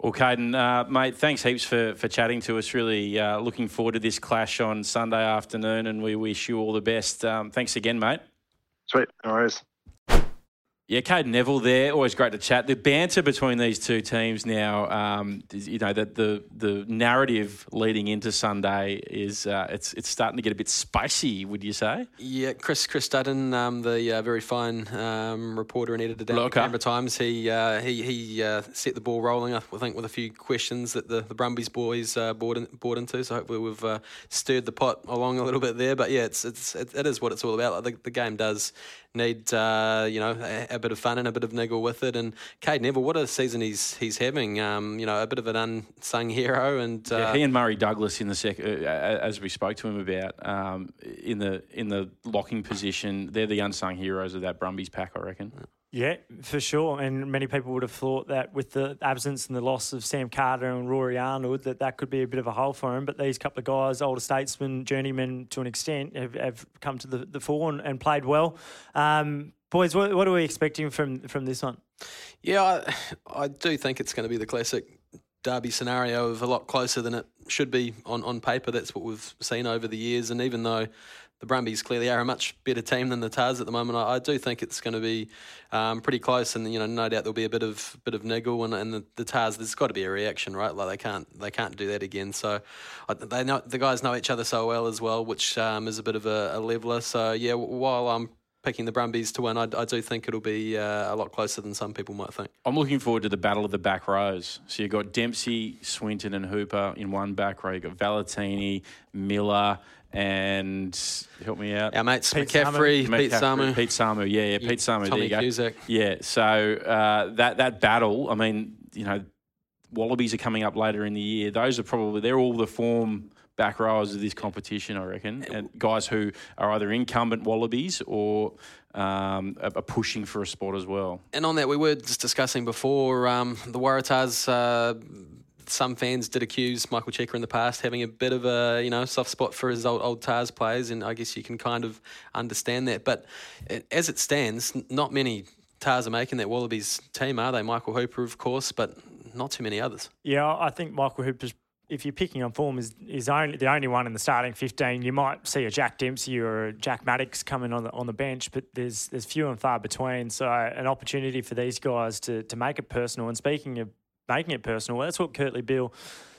Well, Cadeyrn, uh, mate, thanks heaps for, for chatting to us. Really uh, looking forward to this clash on Sunday afternoon, and we wish you all the best. Um, thanks again, mate. Sweet. No worries. Yeah, Cadeyrn Neville there. Always great to chat. The banter between these two teams now, um, you know, the, the the narrative leading into Sunday is uh, it's it's starting to get a bit spicy. Would you say? Yeah, Chris Chris Dutton, um, the uh, very fine um, reporter and editor down at Canberra Times, he uh, he he uh, set the ball rolling. I think with a few questions that the, the Brumbies boys uh, bought in, bought into. So hopefully we've uh, stirred the pot along a little bit there. But yeah, it's it's it, it is what it's all about. Like the, the game does need uh, you know a, a, bit of fun and a bit of niggle with it. And Cade Neville, what a season he's he's having. Um, you know, a bit of an unsung hero. And uh, yeah, he and Murray Douglas in the sec, uh, as we spoke to him about um, in the in the locking position, they're the unsung heroes of that Brumbies pack, I reckon. Yeah, for sure. And many people would have thought that with the absence and the loss of Sam Carter and Rory Arnold, that that could be a bit of a hole for him. But these couple of guys, older statesmen, journeymen to an extent, have, have come to the, the fore and, and played well. Um, boys, what, what, are we expecting from from this one? Yeah, I, I do think it's going to be the classic derby scenario of a lot closer than it should be on, on paper. That's what we've seen over the years. And even though the Brumbies clearly are a much better team than the Tahs at the moment. I, I do think it's going to be um, pretty close, and you know, no doubt there'll be a bit of bit of niggle, and, and the, the Tahs. There's got to be a reaction, right? Like they can't they can't do that again. So they know the guys know each other so well as well, which um, is a bit of a, a leveler. So yeah, while I'm picking the Brumbies to win, I, I do think it'll be uh, a lot closer than some people might think. I'm looking forward to the battle of the back rows. So you've got Dempsey, Swinton, and Hooper in one back row. You've got Valetini, Miller, and help me out. Our mates Pete McCaffrey, Samu. Pete Samu. Pete Samu, yeah, yeah, Pete Samu. Tommy there you Cusack. go. Yeah, so uh, that that battle, I mean, you know, Wallabies are coming up later in the year. Those are probably they're all the form back rowers of this competition, I reckon, and guys who are either incumbent Wallabies or um, are pushing for a spot as well. And on that, we were just discussing before um, the Waratahs. Uh, some fans did accuse Michael Cheika in the past having a bit of a you know soft spot for his old old Tahs players, and I guess you can kind of understand that. But as it stands, not many Tahs are making that Wallabies team, are they? Michael Hooper, of course, but not too many others. Yeah, I think Michael Hooper's. If you're picking on form, is is only the only one in the starting fifteen. You might see a Jack Dempsey or a Jack Maddocks coming on the on the bench, but there's there's few and far between. So an opportunity for these guys to to make it personal. And speaking of making it personal. That's what Kurtley Beale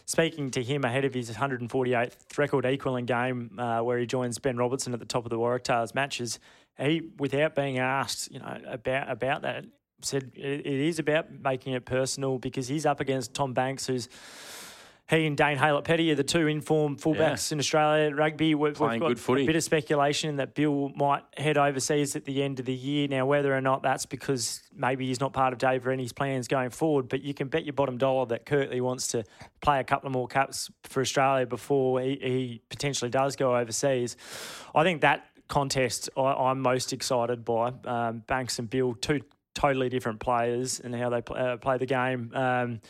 speaking to him ahead of his 148th record equaling game, uh, where he joins Benn Robinson at the top of the Waratahs matches, he, without being asked, you know, about about that, said it is about making it personal because he's up against Tom Banks, who's he and Dane Haylett-Petty are the two informed fullbacks yeah. in Australia rugby. We've, Playing we've got good footy. a bit of speculation that Beale might head overseas at the end of the year. Now, whether or not that's because maybe he's not part of Dave Rennie's plans going forward, but you can bet your bottom dollar that Kurtley wants to play a couple of more caps for Australia before he, he potentially does go overseas. I think that contest I, am most excited by. Um, Banks and Beale, two totally different players and how they play, uh, play the game. Um,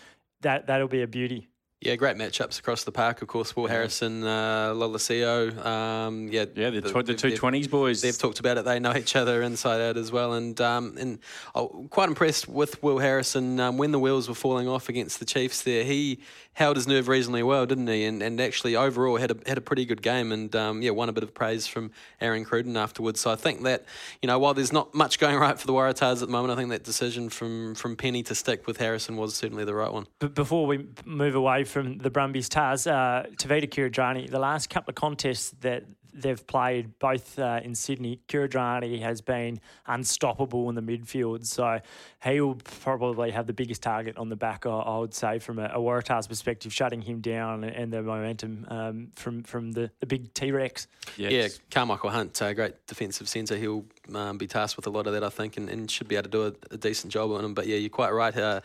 that that'll be a beauty. Yeah, great matchups across the park. Of course, Will Harrison, uh, Lolesio. Um, yeah, yeah, the, the, the two twenties boys. They've talked about it. They know each other inside out as well. And um, and I'm quite impressed with Will Harrison um, when the wheels were falling off against the Chiefs. There, he held his nerve reasonably well, didn't he? And and actually overall had a had a pretty good game. And um, yeah, won a bit of praise from Aaron Cruden afterwards. So I think that you know while there's not much going right for the Waratahs at the moment, I think that decision from from Penney to stick with Harrison was certainly the right one. But before we move away from the Brumbies Tahs, uh, Tevita Kuridrani, the last couple of contests that they've played both uh, in Sydney. Kuridrani has been unstoppable in the midfield, so he will probably have the biggest target on the back. I, would say from a, a Waratahs perspective, shutting him down and the momentum um, from from the, the big T Rex. Yes. Yeah, Carmichael Hunt, a great defensive centre. He'll um, be tasked with a lot of that, I think, and, and should be able to do a, a, decent job on him. But yeah, you're quite right. Uh,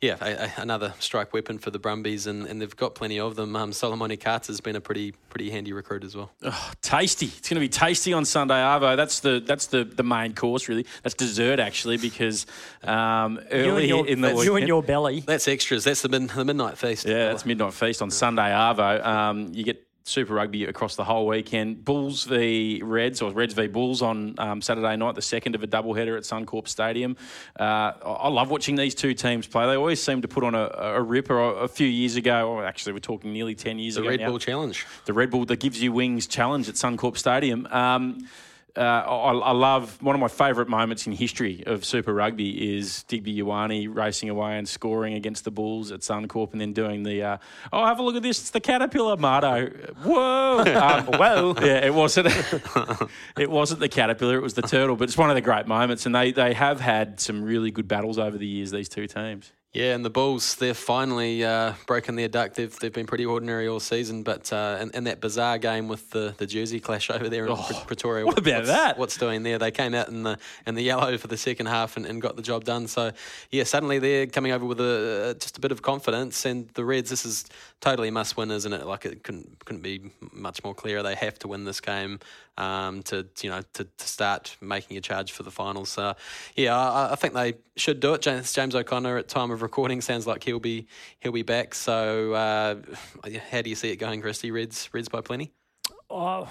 yeah, a, a, another strike weapon for the Brumbies, and, and they've got plenty of them. Um, Solomone Kata's been a pretty pretty handy recruit as well. Oh, tasty! It's going to be tasty on Sunday, Arvo. That's the that's the, the main course, really. That's dessert actually, because um, early your, in the weekend, you and your belly. That's extras. That's the, mid, the midnight feast. Yeah, that's midnight feast on Sunday, Arvo. Um, you get Super Rugby across the whole weekend. Bulls v Reds, or Reds v Bulls on um, Saturday night, the second of a doubleheader at Suncorp Stadium. Uh, I love watching these two teams play. They always seem to put on a, a ripper. A few years ago, or actually, we're talking nearly 10 years the ago. The Red now, Bull Challenge. The Red Bull that gives you wings challenge at Suncorp Stadium. Um, uh, I, I, love one of my favourite moments in history of Super Rugby is Digby Ioane racing away and scoring against the Bulls at Suncorp, and then doing the uh, oh have a look at this, it's the caterpillar, Marto. Whoa, um, whoa, yeah, it wasn't it wasn't the caterpillar, it was the turtle, but it's one of the great moments, and they they have had some really good battles over the years. These two teams. Yeah, and the Bulls, they're finally uh, broken their duck. They've, they've been pretty ordinary all season, but uh, and, and that bizarre game with the, the jersey clash over there in oh, Pretoria. What about what's, that? What's doing there? They came out in the in the yellow for the second half and, and got the job done. So, yeah, suddenly they're coming over with a, just a bit of confidence. And the Reds, this is totally must win, isn't it? Like it couldn't couldn't be much more clear. They have to win this game um, to you know to, to start making a charge for the finals. So yeah, I, I, think they should do it. James, James O'Connor at time of recording sounds like he'll be he'll be back. So uh, how do you see it going, Christy? Reds Reds by plenty. Oh,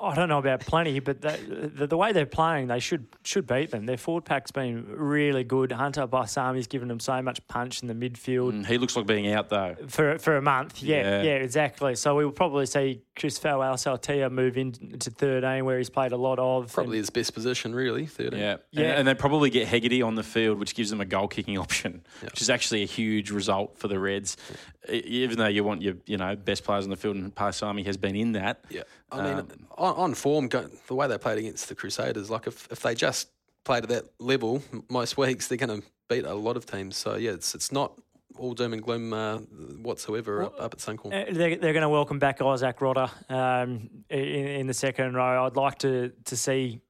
I don't know about plenty, but the, the, the, way they're playing, they should should beat them. Their forward pack's been really good. Hunter Paisami's given them so much punch in the midfield. Mm, he looks like being out though for for a month. Yeah, yeah, yeah exactly. So we will probably see Chris Feauai-Sautia move into 13, where he's played a lot of. Probably his best position, really. 13. Yeah, yeah. And, and, they probably get Hegarty on the field, which gives them a goal kicking option, yep. which is actually a huge result for the Reds. Even though you want your you know best players on the field, and Paisami has been in that. Yeah. I mean, um, on, on, form, the way they played against the Crusaders, like if, if they just played at that level most weeks, they're going to beat a lot of teams. So yeah, it's it's not all doom and gloom uh, whatsoever well, up, up, at Suncorp. Uh, they're, they're going to welcome back Isaac Rodda um, in, in, the second row. I'd like to to see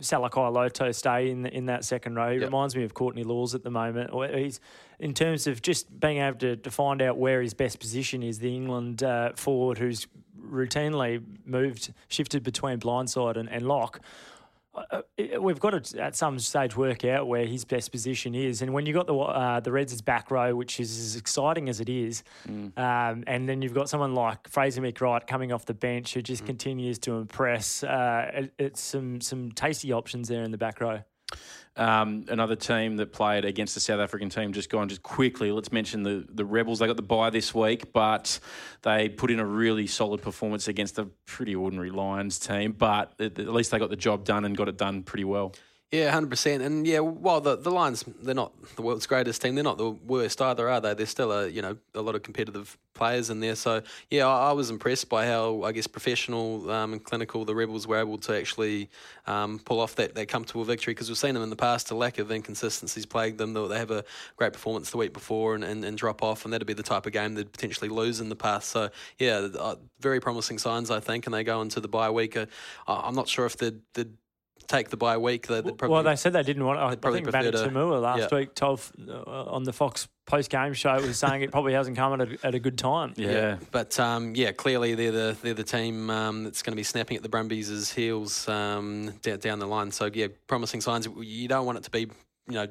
Salakaia-Loto stay in in that second row. He yep. reminds me of Courtney Lawes at the moment. He's in terms of just being able to, to find out where his best position is. The England uh, forward who's routinely moved shifted between blindside and, and lock. Uh, uh, we've got to at some stage work out where his best position is, and when you have got the uh, the Reds' back row, which is as exciting as it is, mm. um, and then you've got someone like Fraser McReight coming off the bench who just mm. continues to impress. Uh, it, it's some some tasty options there in the back row. Um, another team that played against the South African team just gone just quickly. Let's mention the the Rebels. They got the bye this week, but they put in a really solid performance against a pretty ordinary Lions team. But at least they got the job done and got it done pretty well. Yeah, hundred percent. And yeah, while the the Lions they're not the world's greatest team, they're not the worst either, are they? They're still a you know a lot of competitive players in there. So yeah, I, I was impressed by how I guess professional um, and clinical the Rebels were able to actually um, pull off that, that comfortable victory because we've seen them in the past. A lack of inconsistencies plagued them. They have a great performance the week before and, and, and drop off, and that'd be the type of game they'd potentially lose in the past. So yeah, uh, very promising signs I think, and they go into the bye week. Uh, I'm not sure if they'd, they'd take the bye week. They, probably, well, they said they didn't want. I think Manu Toomua last yeah. week told uh, on the Fox post game show was saying it probably hasn't come at a, at a good time. Yeah, yeah. but um, yeah, clearly they're the they're the team um, that's going to be snapping at the Brumbies' heels um, down, down the line. So yeah, promising signs. You don't want it to be you know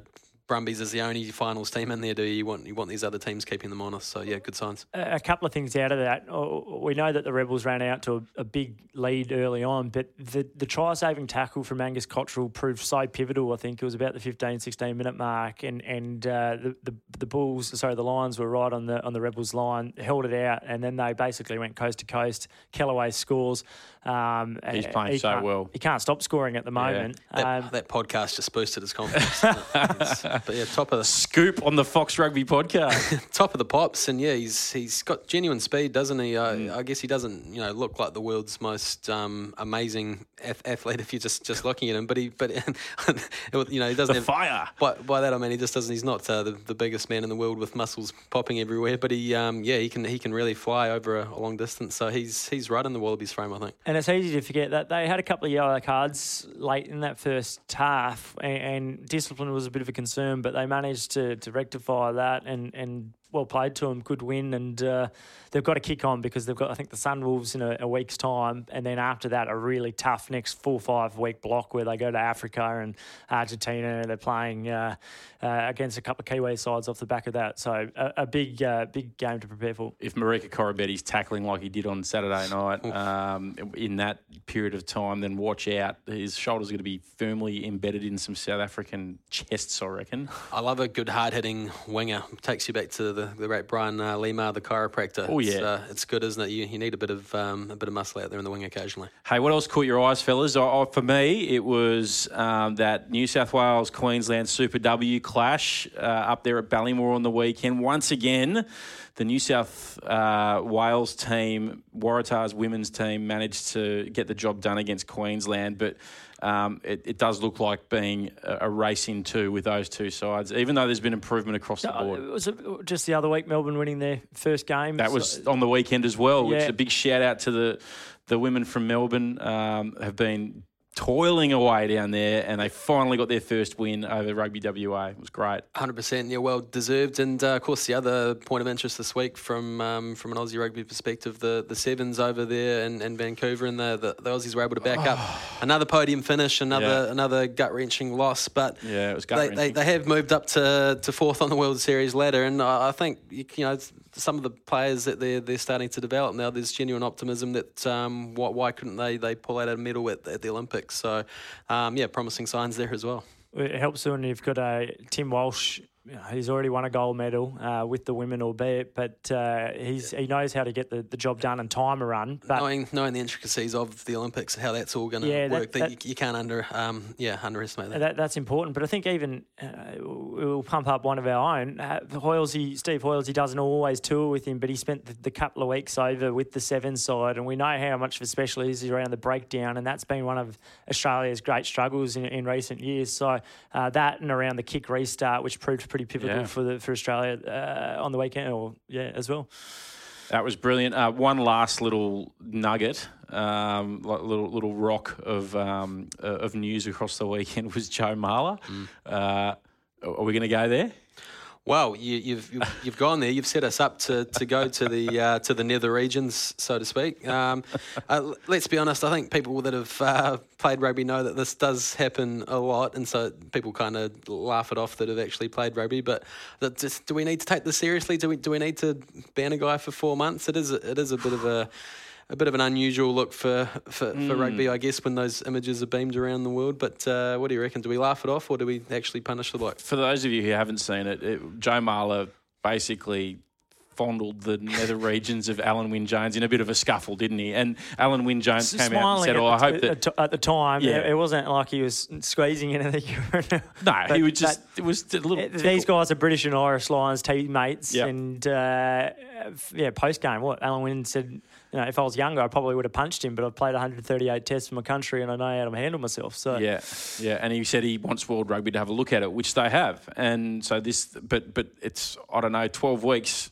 Brumbies is the only finals team in there, do you? You want you want these other teams keeping them honest. So yeah, good signs. A couple of things out of that. Oh, we know that the Rebels ran out to a, a big lead early on, but the, the try saving tackle from Angus Cottrell proved so pivotal. I think it was about the 15, 16 minute mark, and and uh, the, the the Bulls, sorry, the Lions were right on the on the Rebels line, held it out, and then they basically went coast to coast. Kellaway scores. Um, He's playing he so well. He can't stop scoring at the moment. Yeah. That, um, that, podcast just boosted his confidence. but yeah, top of the scoop on the Fox Rugby podcast. top of the pops, and yeah, he's he's got genuine speed, doesn't he? I, mm. I guess he doesn't, you know, look like the world's most um, amazing athlete if you're just, just looking at him. But he, but you know, he doesn't the have fire. By, by that I mean he just doesn't. He's not uh, the, the biggest man in the world with muscles popping everywhere. But he, um, yeah, he can he can really fly over a, a long distance. So he's he's right in the Wallabies frame, I think. And it's easy to forget that they had a couple of yellow cards late in that first half, and, and discipline was a bit of a concern, but they managed to, to rectify that and, and well played to them, good win, and uh, they've got to kick on because they've got I think the Sunwolves in a, a, week's time, and then after that a really tough next four five week block where they go to Africa and Argentina. They're playing uh, uh, against a couple of Kiwi sides off the back of that, so a, a big uh, big game to prepare for. If Marika Koroibete's tackling like he did on Saturday night um, in that period of time, then watch out. His shoulders are going to be firmly embedded in some South African chests, I reckon. I love a good hard hitting winger. Takes you back to the, the great Brian uh, Lima, the chiropractor. Oh yeah, it's, uh, it's, good, isn't it? You, you need a bit of um, a bit of muscle out there in the wing occasionally. Hey, what else caught your eyes, fellas? Oh, for me, it was um, that New South Wales Queensland Super W clash uh, up there at Ballymore on the weekend. Once again, the New South uh, Wales team, Waratahs women's team, managed to get the job done against Queensland, but um, it, it, does look like being a, race in two with those two sides, even though there's been improvement across the board. It was just the other week, Melbourne winning their first game. That was on the weekend as well, yeah. which is a big shout out to the the women from Melbourne um, have been toiling away down there, and they finally got their first win over Rugby WA. It was great. 100%, yeah, well deserved. And uh, of course, the other point of interest this week from um, from an Aussie rugby perspective, the, the Sevens over there in, in Vancouver, and the, the, the, Aussies were able to back oh. up another podium finish, another yeah. another gut wrenching loss. But yeah, it was they, they, they, have moved up to, to fourth on the World Series ladder, and I, I think you know some of the players that they're they're starting to develop now. There's genuine optimism that um, why, why couldn't they they pull out a medal at, at the Olympics? So um, yeah, promising signs there as well. It helps when you've got a Tim Walsh he's already won a gold medal uh, with the women, albeit, but uh, he's he knows how to get the, the job done and time a run. But knowing knowing the intricacies of the Olympics, how that's all going to yeah, work, that, that, you, you, can't under um, yeah underestimate that. that. That's important, but I think even uh, we'll pump up one of our own. Uh, Hoilesy, Steve Hoilesy doesn't always tour with him, but he spent the, the, couple of weeks over with the seven side, and we know how much of a special he is around the breakdown, and that's been one of Australia's great struggles in, in recent years. So uh, that and around the kick restart, which proved pretty pivotal yeah. for the for Australia uh, on the weekend, or yeah, as well. That was brilliant. Uh, one last little nugget, um, little little rock of um, uh, of news across the weekend was Joe Marler. Mm. Uh, are we going to go there? Well, you, have you've, you've gone there. You've set us up to, to go to the uh, to the nether regions, so to speak. Um, uh, let's be honest. I think people that have uh, played rugby know that this does happen a lot, and so people kind of laugh it off that have actually played rugby. But just, do we need to take this seriously? Do we do we need to ban a guy for four months? It is it is a bit of a a bit of an unusual look for, for, mm. for hmm. rugby, I guess, when those images are beamed around the world. But uh, what do you reckon? Do we laugh it off or do we actually punish the bloke? For those of you who haven't seen it, it Joe Marler basically fondled the nether regions of Alun Wyn Jones in a bit of a scuffle, didn't he? And Alun Wyn Jones came out and said, "Oh, I hope that at the time, yeah. it wasn't like he was squeezing anything." no, but, he was just it was a little. These guys are British and Irish Lions teammates, yep. and uh, yeah, post game, what Alun Wyn said you know, if I was younger, I probably would have punched him. But I've played 138 tests for my country, and I know how to handle myself. So yeah, yeah. And he said he wants World Rugby to have a look at it, which they have. And so this, but but it's I don't know, 12 weeks.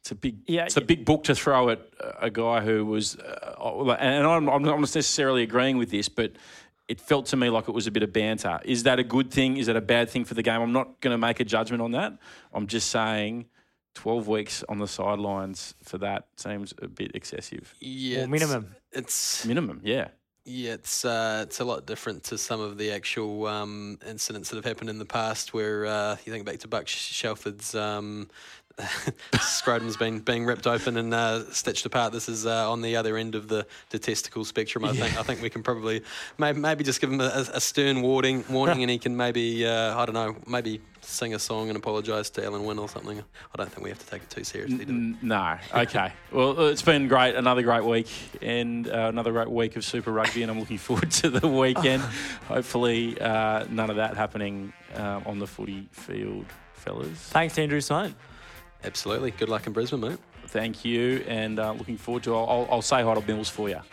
It's a big, yeah, it's a big book to throw at a guy who was, uh, and I'm, I'm not necessarily agreeing with this, but it felt to me like it was a bit of banter. Is that a good thing? Is that a bad thing for the game? I'm not going to make a judgment on that. I'm just saying 12 weeks on the sidelines for that seems a bit excessive. Yeah. Well, minimum. It's minimum, yeah. Yeah, it's uh, it's a lot different to some of the actual um, incidents that have happened in the past. Where uh, you think back to Buck Shelford's um, scrotum's been being ripped open and uh, stitched apart. This is uh, on the other end of the, the testicle spectrum. I yeah. think I think we can probably maybe, maybe just give him a, a stern warning, warning, and he can maybe uh, I don't know, maybe sing a song and apologise to Alun Wyn or something. I don't think we have to take it too seriously. N- no. Okay. well, it's been great. Another great week and uh, another great week of Super Rugby, and I'm looking forward to the weekend. Hopefully, uh, none of that happening uh, on the footy field, fellas. Thanks, Andrew Swain. Absolutely. Good luck in Brisbane, mate. Thank you, and uh, looking forward to. I'll, I'll say hi to Mills for you.